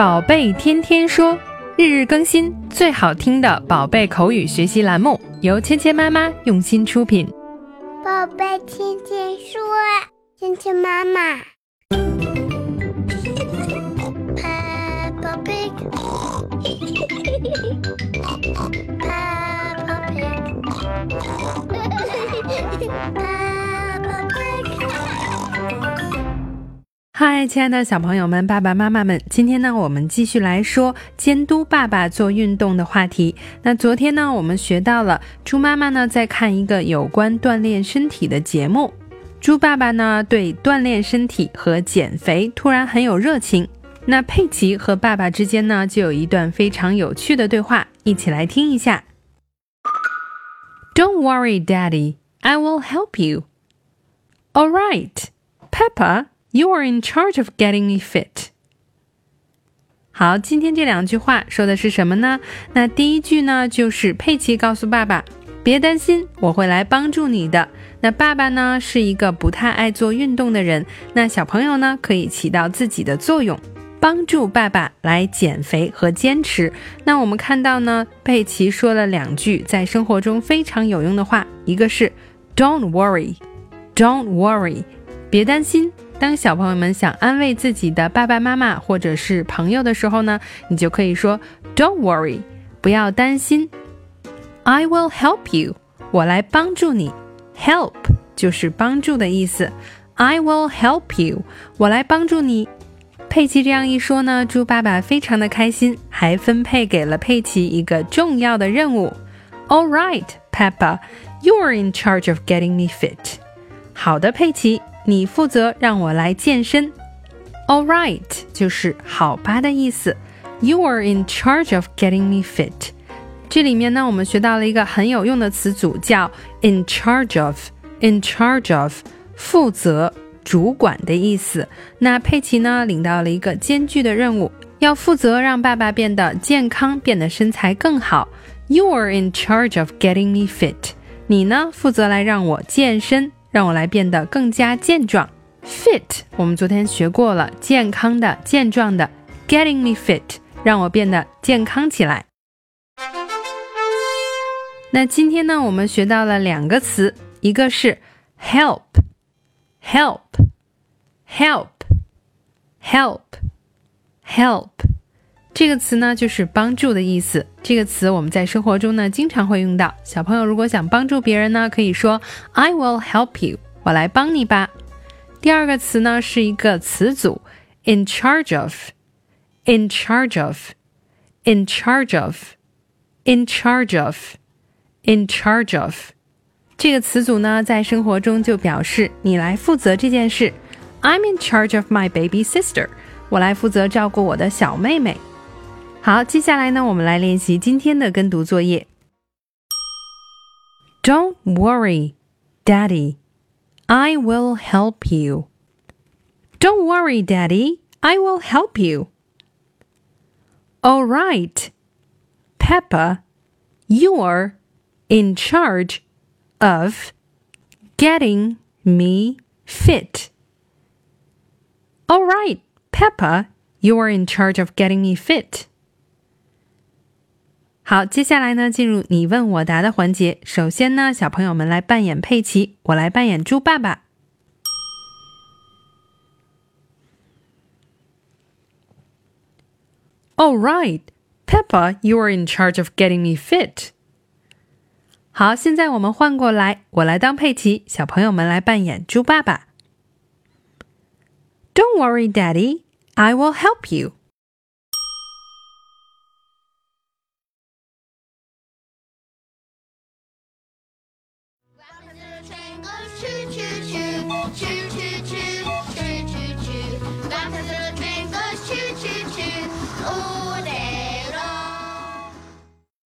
宝贝天天说，日日更新，最好听的宝贝口语学习栏目，由芊芊妈妈用心出品。宝贝天天说，芊芊妈妈。Peppa Pig. Peppa Pig. Peppa 嗨，亲爱的小朋友们、爸爸妈妈们，今天呢，我们继续来说监督爸爸做运动的话题。那昨天呢，我们学到了猪妈妈呢在看一个有关锻炼身体的节目，猪爸爸呢对锻炼身体和减肥突然很有热情。那佩奇和爸爸之间呢就有一段非常有趣的对话，一起来听一下。Don't worry, Daddy, I will help you. All right, Peppa. You are in charge of getting me fit. 好，今天这两句话说的是什么呢？那第一句呢，就是佩奇告诉爸爸：“别担心，我会来帮助你的。”那爸爸呢，是一个不太爱做运动的人，那小朋友呢，可以起到自己的作用，帮助爸爸来减肥和坚持。那我们看到呢，佩奇说了两句在生活中非常有用的话，一个是 “Don't worry, don't worry”，别担心。当小朋友们想安慰自己的爸爸妈妈或者是朋友的时候呢，你就可以说 "Don't worry，不要担心。I will help you，我来帮助你。Help 就是帮助的意思。I will help you，我来帮助你。佩奇这样一说呢，猪爸爸非常的开心，还分配给了佩奇一个重要的任务。All right, Peppa，you're in charge of getting me fit。好的，佩奇。你负责让我来健身，All right，就是好吧的意思。You are in charge of getting me fit。这里面呢，我们学到了一个很有用的词组，叫 in charge of。in charge of，负责、主管的意思。那佩奇呢，领到了一个艰巨的任务，要负责让爸爸变得健康，变得身材更好。You are in charge of getting me fit。你呢，负责来让我健身。让我来变得更加健壮，fit。我们昨天学过了，健康的、健壮的，getting me fit，让我变得健康起来。那今天呢，我们学到了两个词，一个是 help，help，help，help，help。这个词呢，就是帮助的意思。这个词我们在生活中呢，经常会用到。小朋友如果想帮助别人呢，可以说 I will help you，我来帮你吧。第二个词呢，是一个词组，in charge of，in charge of，in charge of，in charge of，in charge of。这个词组呢，在生活中就表示你来负责这件事。I'm in charge of my baby sister，我来负责照顾我的小妹妹。好，接下来呢，我们来练习今天的跟读作业。Don't worry, Daddy, I will help you. Don't worry, Daddy, I will help you. All right, Peppa, you're in charge of getting me fit. All right, Peppa, you're in charge of getting me fit. 好，接下来呢，进入你问我答的环节。首先呢，小朋友们来扮演佩奇，我来扮演猪爸爸。All right, Peppa, you are in charge of getting me fit. 好，现在我们换过来，我来当佩奇，小朋友们来扮演猪爸爸。Don't worry, Daddy, I will help you. you